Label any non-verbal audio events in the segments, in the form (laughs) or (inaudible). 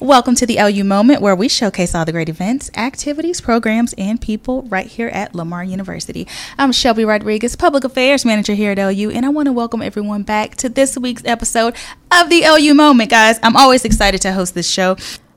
Welcome to the LU Moment, where we showcase all the great events, activities, programs, and people right here at Lamar University. I'm Shelby Rodriguez, Public Affairs Manager here at LU, and I want to welcome everyone back to this week's episode of the LU Moment, guys. I'm always excited to host this show.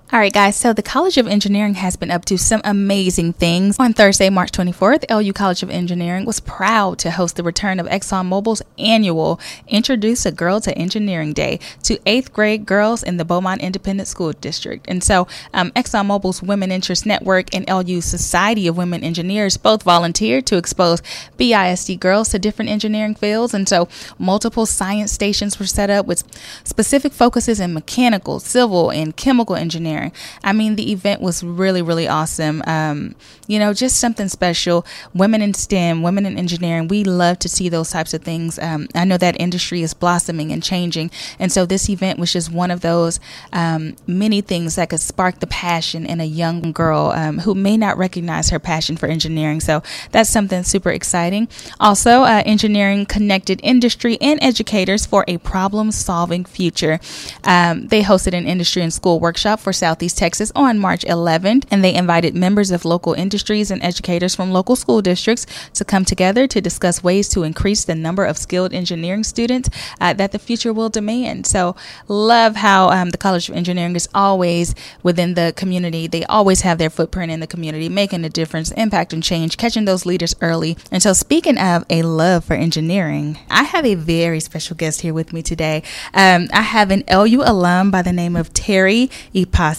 All right, guys. So the College of Engineering has been up to some amazing things. On Thursday, March 24th, LU College of Engineering was proud to host the return of ExxonMobil's annual Introduce a Girl to Engineering Day to eighth grade girls in the Beaumont Independent School District. And so, um, ExxonMobil's Women Interest Network and LU Society of Women Engineers both volunteered to expose BISD girls to different engineering fields. And so, multiple science stations were set up with specific focuses in mechanical, civil, and chemical engineering engineering. I mean, the event was really, really awesome. Um, you know, just something special. Women in STEM, women in engineering, we love to see those types of things. Um, I know that industry is blossoming and changing. And so this event was just one of those um, many things that could spark the passion in a young girl um, who may not recognize her passion for engineering. So that's something super exciting. Also, uh, engineering connected industry and educators for a problem solving future. Um, they hosted an industry and school workshop for Southeast Texas on March 11th, and they invited members of local industries and educators from local school districts to come together to discuss ways to increase the number of skilled engineering students uh, that the future will demand. So, love how um, the College of Engineering is always within the community. They always have their footprint in the community, making a difference, impact, and change, catching those leaders early. And so, speaking of a love for engineering, I have a very special guest here with me today. Um, I have an LU alum by the name of Terry Ipas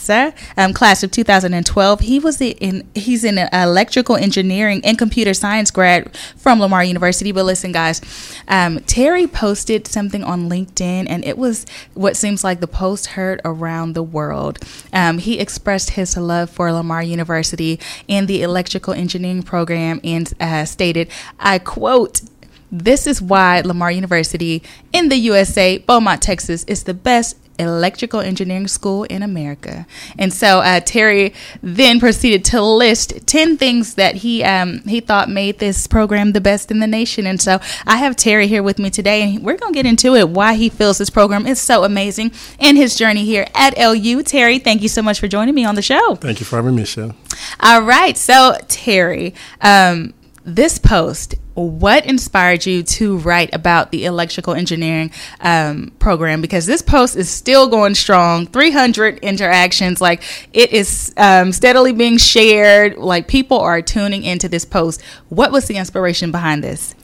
um, class of 2012. He was in he's in electrical engineering and computer science grad from Lamar University. But listen, guys, um, Terry posted something on LinkedIn, and it was what seems like the post heard around the world. Um, he expressed his love for Lamar University and the electrical engineering program, and uh, stated, "I quote." This is why Lamar University in the USA, Beaumont, Texas, is the best electrical engineering school in America. And so uh, Terry then proceeded to list 10 things that he um, he thought made this program the best in the nation. And so I have Terry here with me today, and we're going to get into it why he feels this program is so amazing and his journey here at LU. Terry, thank you so much for joining me on the show. Thank you for having me, Michelle. All right. So, Terry, um, this post what inspired you to write about the electrical engineering um, program? Because this post is still going strong 300 interactions like it is um, steadily being shared like people are tuning into this post. What was the inspiration behind this?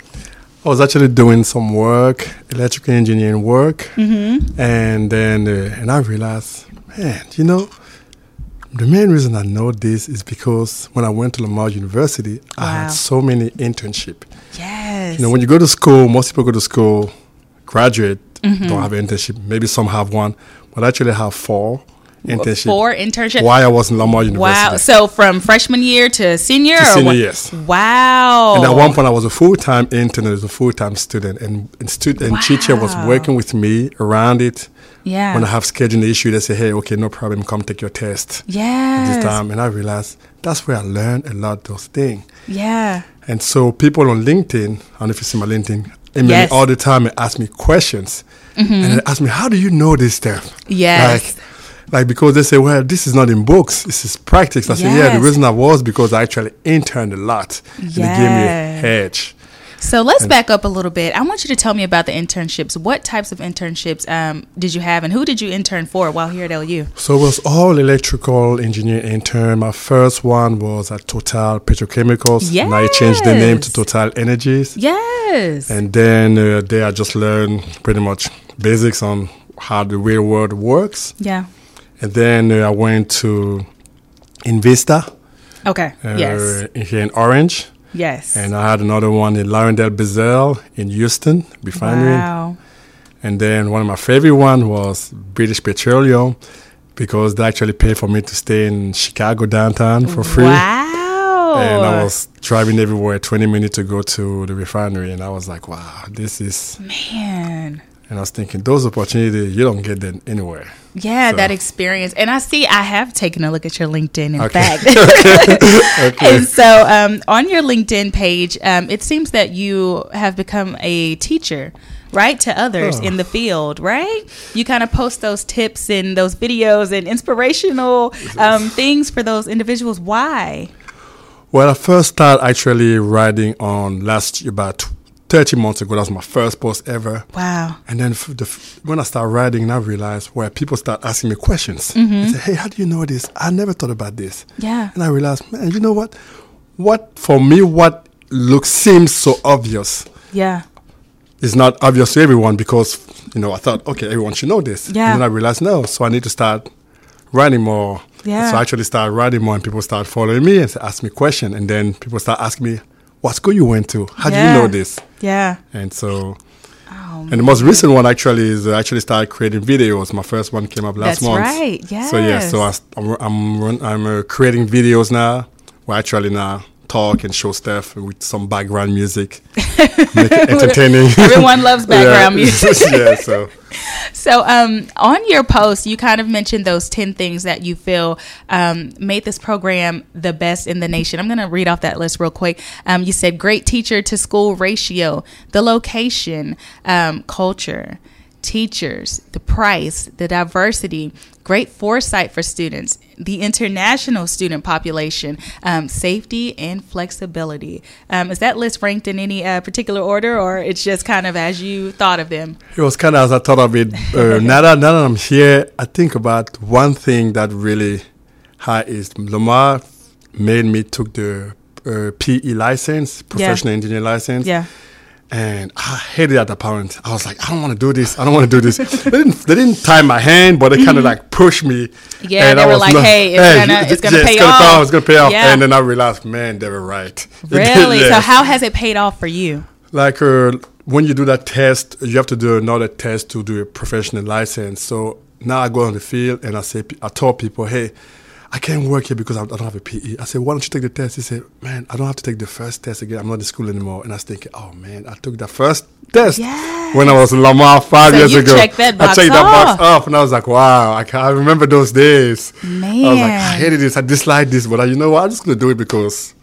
I was actually doing some work, electrical engineering work, mm-hmm. and then uh, and I realized, man, you know, the main reason I know this is because when I went to Lamar University, wow. I had so many internship. Yes. You know, when you go to school, most people go to school, graduate, mm-hmm. don't have an internship. Maybe some have one, but I actually have four internship. Four internship. Why I was in Lamar University. Wow. So from freshman year to senior? To senior, yes. Wow. And at one point I was a full time intern as a full time student and and, and wow. teacher was working with me around it yeah. When I have scheduling issue, they say, hey, okay, no problem, come take your test. Yeah. This time. And I realized that's where I learned a lot of those things. Yeah. And so people on LinkedIn, I don't know if you see my LinkedIn, email yes. me all the time and ask me questions. Mm-hmm. And they ask me, how do you know this stuff? Yes. Like, like because they say, well, this is not in books, this is practice. I yes. say, yeah, the reason I was because I actually interned a lot. Yes. And it gave me a hedge. So let's back up a little bit. I want you to tell me about the internships. What types of internships um, did you have, and who did you intern for while here at LU? So it was all electrical engineer intern. My first one was at Total Petrochemicals. Yes. And I changed the name to Total Energies. Yes. And then uh, there I just learned pretty much basics on how the real world works. Yeah. And then uh, I went to Invista. Okay. Uh, yes. Here in Orange. Yes. And I had another one in LyondellBasell in Houston refinery. Wow. And then one of my favorite one was British Petroleum because they actually paid for me to stay in Chicago downtown for free. Wow. And I was driving everywhere 20 minutes to go to the refinery and I was like, wow, this is Man. And I was thinking those opportunities you don't get them anywhere. Yeah, so. that experience. And I see I have taken a look at your LinkedIn, in okay. fact. (laughs) okay. (laughs) And so um, on your LinkedIn page, um, it seems that you have become a teacher right, to others Oh. in the field, right? You kind of post those tips and those videos and inspirational um, things for those individuals. Why? Well, I first started actually writing on last year, about 30 months ago. That was my first post ever. Wow. And then the, when I started writing, I realized where people start asking me questions. Mm-hmm. They say, hey, how do you know this? I never thought about this. Yeah. And I realized, man, you know what? What, for me, what looks, seems so obvious Yeah. is not obvious to everyone because, you know, I thought, okay, everyone should know this. Yeah. And then I realized, no, so I need to start writing more. Yeah. So I actually started writing more and people start following me and ask me questions. And then people start asking me, what school you went to? How do you know this? Yeah. And so, Oh, and the most recent one actually is I actually started creating videos. My first one came up last That's month. right. Yeah. So yeah, so I, am I'm I'm, I'm uh, creating videos now. I actually now talk and show stuff with some background music, (laughs) make it entertaining. (laughs) Everyone loves background Yeah. (laughs) music. yeah, so So, um, on your post, you kind of mentioned those 10 things that you feel um, made this program the best in the nation. I'm going to read off that list real quick. Um, you said great teacher to school ratio, the location, um, culture, teachers, the price, the diversity, great foresight for students, the international student population, um, safety, and flexibility. Um, is that list ranked in any uh, particular order, or it's just kind of as you thought of them? it was kind of as I thought of it. Uh, (laughs) now, that, now that I'm here, I think about one thing that really high is Lamar made me took the uh, PE license, professional engineer license. Yeah. And I hated that the point. I was like, I don't want to do this. I don't want to do this. (laughs) they, didn't, they didn't tie my hand, but they kind of like pushed me. Mm-hmm. Yeah, And they I were was like, "Hey, it's gonna- y- it's gonna yeah, pay it's gonna off." It's gonna pay off. Yeah. And then I realized, man, they were right. (laughs) Really? So how has it paid off for you? like uh, when you do that test, you have to do another test to do a professional license. So now I go on the field and I say, I tell people, hey, I can't work here because I don't have a PE. I said, why don't you take the test? He said, man, I don't have to take the first test again. I'm not in school anymore. And I was thinking, oh man, I took the first test Yes. when I was in Lamar five So years you ago. checked that box I checked that box off. off, and I was like, wow, I, can, I remember those days. I was like, I hated this, I disliked this, but I, you know what? I'm just gonna do it because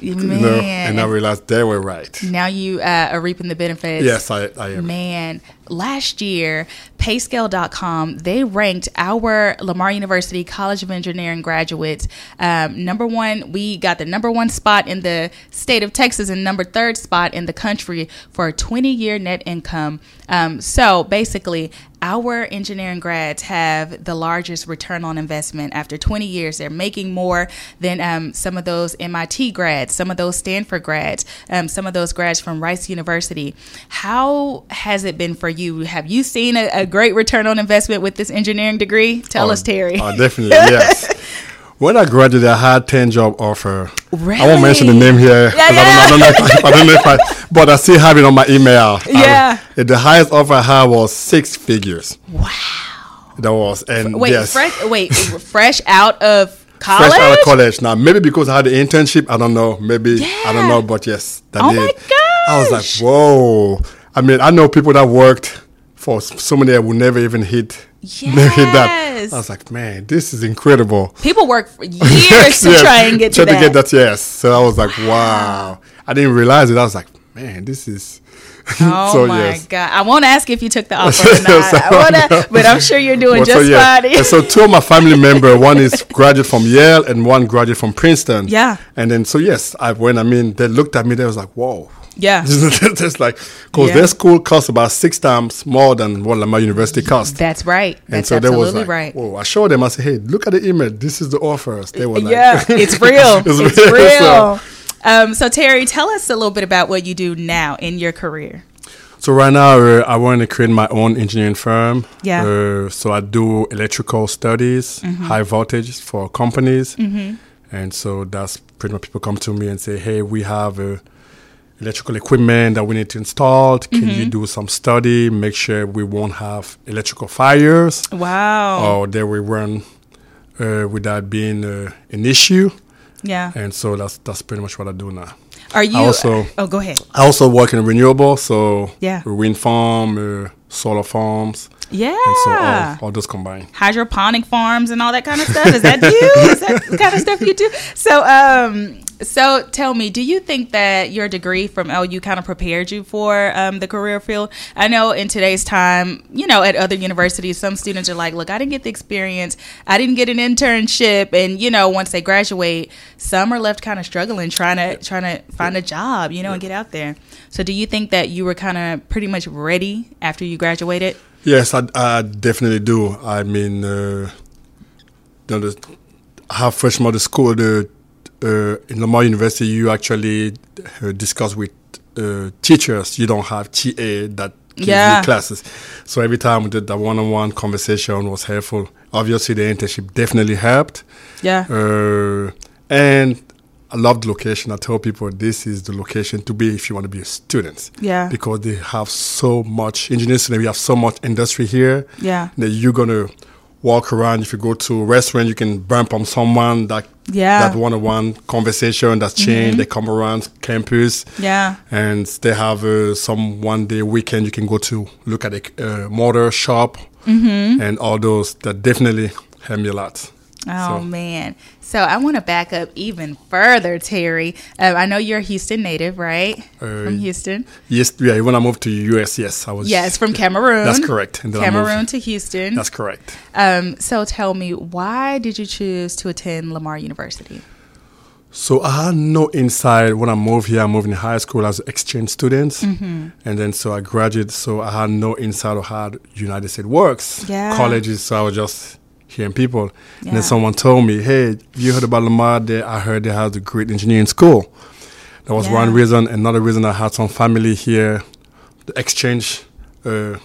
you know. And I realized they were right. now you uh, are reaping the benefits. Yes, I, I am. Man, last year, payscale.com, they ranked our Lamar University College of Engineering graduates um, number one. We got the number one spot in the state of Texas and number third spot in the country for a 20 year net income. Um, so basically, our engineering grads have the largest return on investment after 20 years. They're making more than um, some of those MIT grads, some of those Stanford grads, um, some of those grads from Rice University. How has it been for you? Have you seen a, a great return on investment with this engineering degree? Tell Oh, us, Terry. Oh, definitely, (laughs) yes. When I graduated, I had ten job offer. I won't mention the Really? name here. 'cause I, don't, I don't know. If I, I don't know if I, but I still have it on my email. Yeah. I, the highest offer I had was six figures. wow. That was and Wait, yes, fresh, wait, fresh out of college? fresh out of college. Now maybe because I had the internship, I don't know. Maybe yeah. I don't know, but yes, that Oh did. my gosh. I was like, whoa. I mean, I know people that worked for s- so many that would never even hit, never hit that. I was like, man, this is incredible. People work for (laughs) years to Yes, try and get to try that. to get that. Yes. So I was like, wow. I didn't realize it. I was like, man, this is. (laughs) Oh so, my yes. god! I won't ask if you took the (laughs) offer or not. So, I wanna, but I'm sure you're doing Well, so, just yeah. fine. So two of my family member, one is graduate from Yale and one graduate from Princeton. Yeah. And then so yes, I when I mean they looked at me, they was like, whoa. Yeah, (laughs) Just like because Yeah. their school costs about six times more than what Lamar University costs. that's right. and That's so they was absolutely like, right. whoa. I showed them. I said, hey, look at the email. This is the offers. They were like, yeah, it's real. (laughs) It's it's, real, real. so- um, so Terry, tell us a little bit about what you do now in your career. So right now, uh, I want to create my own engineering firm. Yeah. Uh, so I do electrical studies, high voltage for companies, and so that's pretty much people come to me and say, "Hey, we have uh, electrical equipment that we need to install. Can you do some study? Make sure we won't have electrical fires, Wow. or that we run uh, without being uh, an issue." Yeah. And so that's that's pretty much what I do now. Are you? also- oh, go ahead. I also work in renewable, so Yeah. wind farm, uh, solar farms. Yeah. And so all, all those combined. hydroponic farms and all that kind of stuff. Is that you? Is that the kind of stuff you do? So, um, so tell me, do you think that your degree from LU kind of prepared you for um, the career field? I know in today's time, you know, at other universities, some students are like, "Look, I didn't get the experience. I didn't get an internship," and you know, once they graduate, some are left kind of struggling, trying to trying to find a job, you know, and get out there. So, do you think that you were kind of pretty much ready after you graduated? Yes, I, I definitely do. I mean, uh, you know, the, half freshman of the school, the uh, in Lamar University, you actually uh, discuss with uh, teachers. You don't have TA that give Yeah. you classes. So every time we did that one-on-one conversation was helpful. Obviously, the internship definitely helped. Yeah. Uh, and I love the location. I tell people this is the location to be if you want to be a student. Yeah. Because they have so much engineering. We have so much industry here Yeah. that you're gonna walk around. If you go to a restaurant, you can bump on someone that Yeah. Mm-hmm. that one-on-one conversation that's changed. They come around campus Yeah. and they have uh, some one day weekend you can go to look at a uh, motor shop Mm-hmm. and all those that definitely help me a lot. Oh So- man! So I want to back up even further, Terry. Um, I know you're a Houston native, right? Uh, from Houston. Yes, yeah. When I moved to US, yes, I was. Yes, from Cameroon. That's correct. And then I moved- Cameroon to Houston. That's correct. um, so tell me, why did you choose to attend Lamar University? So I had no insight when I moved here. I moved in high school as exchange students, Mm-hmm. and then so I graduated. So I had no insight of how the United States works. Yeah. Colleges. So I was just hearing people, and then someone told me, "Hey, you heard about Lamar? There, I heard they have a great engineering school." That was one reason. Another reason I had some family here. The exchange. Uh,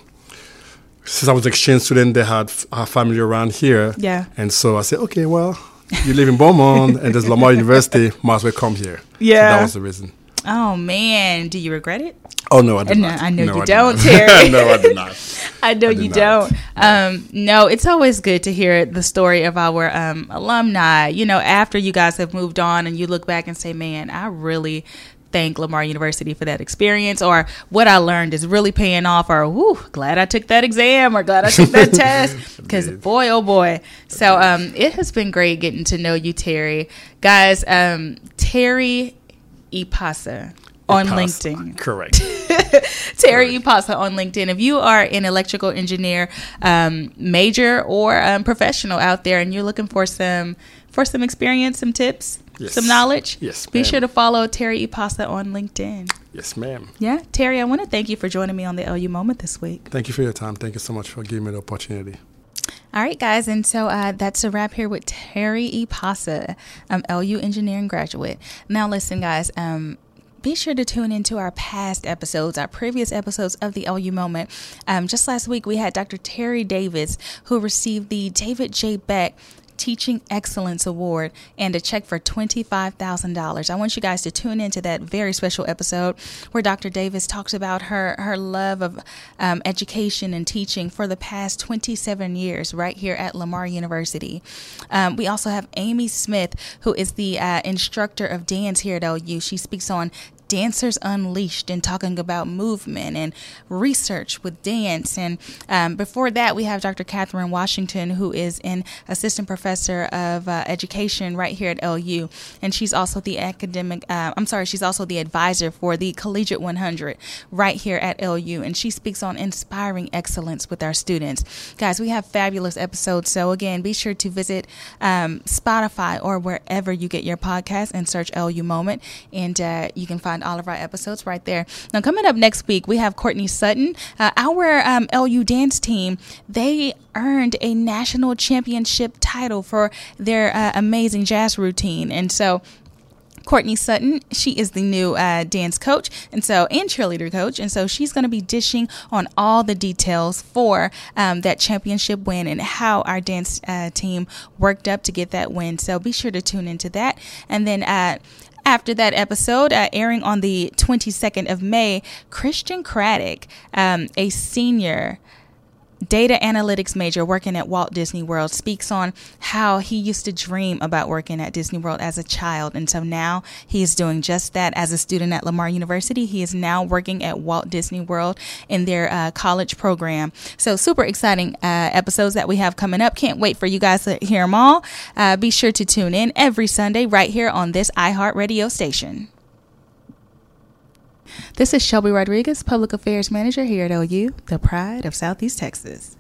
since I was exchange student, they had a family around here. Yeah. And so I said, okay, well, you live in Beaumont (laughs) and there's Lamar University, might as well come here. So Yeah. that was the reason. Oh man, do you regret it? Oh, no, I did No, not. I know No, you did don't. Terry. (laughs) no, I did not. (laughs) I know I you don't. Um, no, it's always good to hear the story of our um, alumni. You know, after you guys have moved on and you look back and say, man, I really thank Lamar University for that experience, or what I learned is really paying off, or whoo, glad I took that exam, or glad I took that (laughs) test. Because boy, oh boy. So um, it has been great getting to know you, Terry. Guys, um, Terry Ipasa on Pass. LinkedIn. Correct. (laughs) Terry Ipasa on LinkedIn. If you are an electrical engineer um, major or um, professional out there, and you're looking for some for some experience, some tips, Yes. some knowledge, Yes, be ma'am. sure to follow Terry Ipasa on LinkedIn. yes, ma'am. Yeah, Terry, I want to thank you for joining me on the LU Moment this week. Thank you for your time. Thank you so much for giving me the opportunity. All right, guys, and so uh, that's a wrap here with Terry Ipasa, um, LU engineering graduate. Now, listen, guys. Um, be sure to tune into our past episodes, our previous episodes of the LU Moment. Um, just last week, we had Dr. Terry Davis, who received the David J. Beck Teaching Excellence Award and a check for $25,000. I want you guys to tune into that very special episode where Dr. Davis talks about her, her love of um, education and teaching for the past 27 years right here at Lamar University. Um, we also have Amy Smith, who is the uh, instructor of dance here at LU. She speaks on Dancers Unleashed and talking about movement and research with dance. And um, before that, we have Dr. Catherine Washington, who is an assistant professor of uh, education right here at LU. And she's also the academic, uh, I'm sorry, she's also the advisor for the Collegiate 100 right here at LU. And she speaks on inspiring excellence with our students. Guys, we have fabulous episodes. So, again, be sure to visit um, Spotify or wherever you get your podcast and search LU Moment. And uh, you can find all of our episodes right there. Now, coming up next week, we have Courtney Sutton. Uh, our um, LU dance team, they earned a national championship title for their uh, amazing jazz routine. And so, Courtney Sutton, she is the new uh, dance coach and so and cheerleader coach, and so she's going to be dishing on all the details for um, that championship win and how our dance uh, team worked up to get that win. So be sure to tune into that, and then. Uh, after that episode, uh, airing on the 22nd of May, Christian Craddock, um, a senior data analytics major working at Walt Disney World, speaks on how he used to dream about working at Disney World as a child. And so now he is doing just that as a student at Lamar University. He is now working at Walt Disney World in their uh, college program. So, super exciting uh, episodes that we have coming up. Can't wait for you guys to hear them all. Uh, be sure to tune in every Sunday right here on this iHeartRadio station. This is Shelby Rodriguez, Public Affairs Manager here at LU, the pride of Southeast Texas.